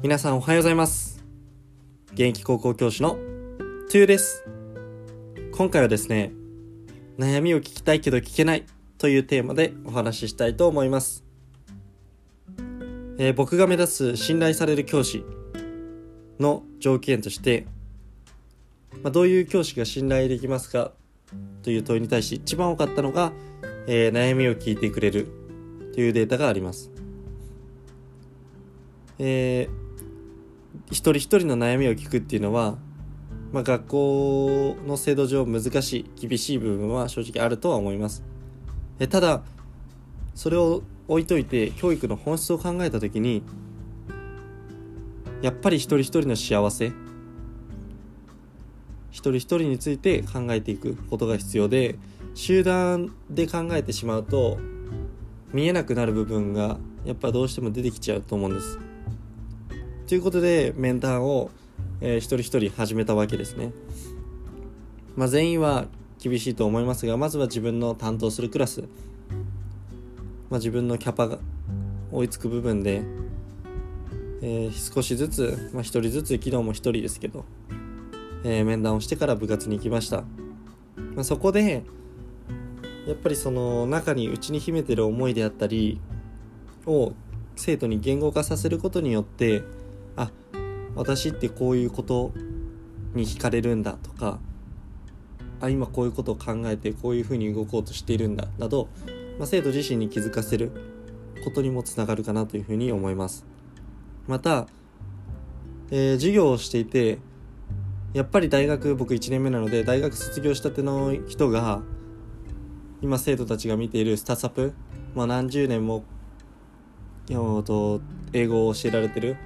皆さんおはようございます。現役高校教師のトゥーです。今回はですね悩みを聞きたいけど聞けないというテーマでお話ししたいと思います、えー僕が目指す信頼される教師の条件として、まあ、どういう教師が信頼できますかという問いに対し一番多かったのが、えー悩みを聞いてくれるというデータがあります。えー一人一人の悩みを聞くっていうのは、まあ、学校の制度上難しい厳しい部分は正直あるとは思います。えただそれを置いといて教育の本質を考えた時にやっぱり一人一人の幸せ一人一人について考えていくことが必要で集団で考えてしまうと見えなくなる部分がやっぱどうしても出てきちゃうと思うんです。ということで面談を、えー一人一人始めたわけですね。まあ、全員は厳しいと思いますがまずは自分の担当するクラス、まあ、自分のキャパが追いつく部分で、えー少しずつ、まあ、一人ずつ昨日も一人ですけど、えー面談をしてから部活に行きました、まあ、そこでやっぱりその中に内に秘めてる思いであったりを生徒に言語化させることによってあ私ってこういうことに惹かれるんだとかあ今こういうことを考えてこういうふうに動こうとしているんだなど、まあ、生徒自身に気づかせることにもつながるかなというふうに思います。また、えー授業をしていてやっぱり大学僕1年目なので大学卒業したての人が今生徒たちが見ているスタサプ、まあ、何十年もと英語を教えられてる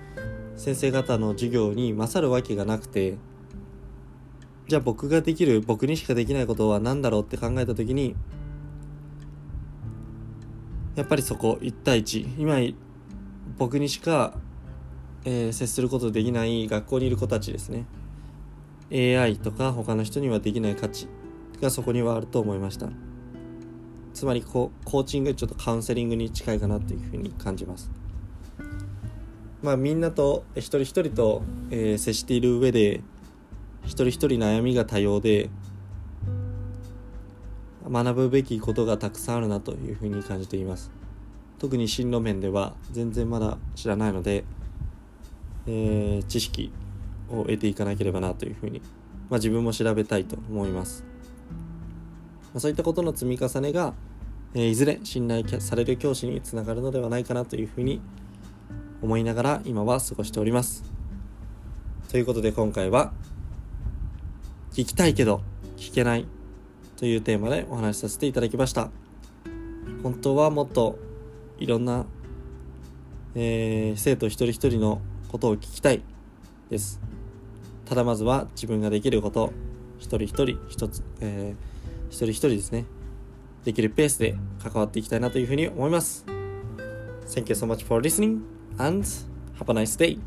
先生方の授業に勝るわけがなくてじゃあ僕ができる僕にしかできないことは何だろうって考えた時にやっぱりそこ1対1今僕にしか、えー接することできない学校にいる子たちですね。AI とか他の人にはできない価値がそこにはあると思いました。つまりこうコーチングちょっとカウンセリングに近いかなっていうふうに感じます。まあみんなと一人一人と、えー接している上で一人一人悩みが多様で学ぶべきことがたくさんあるなというふうに感じています。特に進路面では全然まだ知らないので、えー知識を得ていかなければなというふうに、まあ、自分も調べたいと思います。まあそういったことの積み重ねが、えーいずれ信頼される教師につながるのではないかなというふうに思いながら今は過ごしております。ということで今回は聞きたいけど聞けないというテーマでお話しさせていただきました。本当はもっといろんな、えー生徒一人一人のことを聞きたいです。ただまずは自分ができること一人一人一つ、えー一人一人ですね。できるペースで関わっていきたいなというふうに思います。Thank you so much for listening. And have a nice day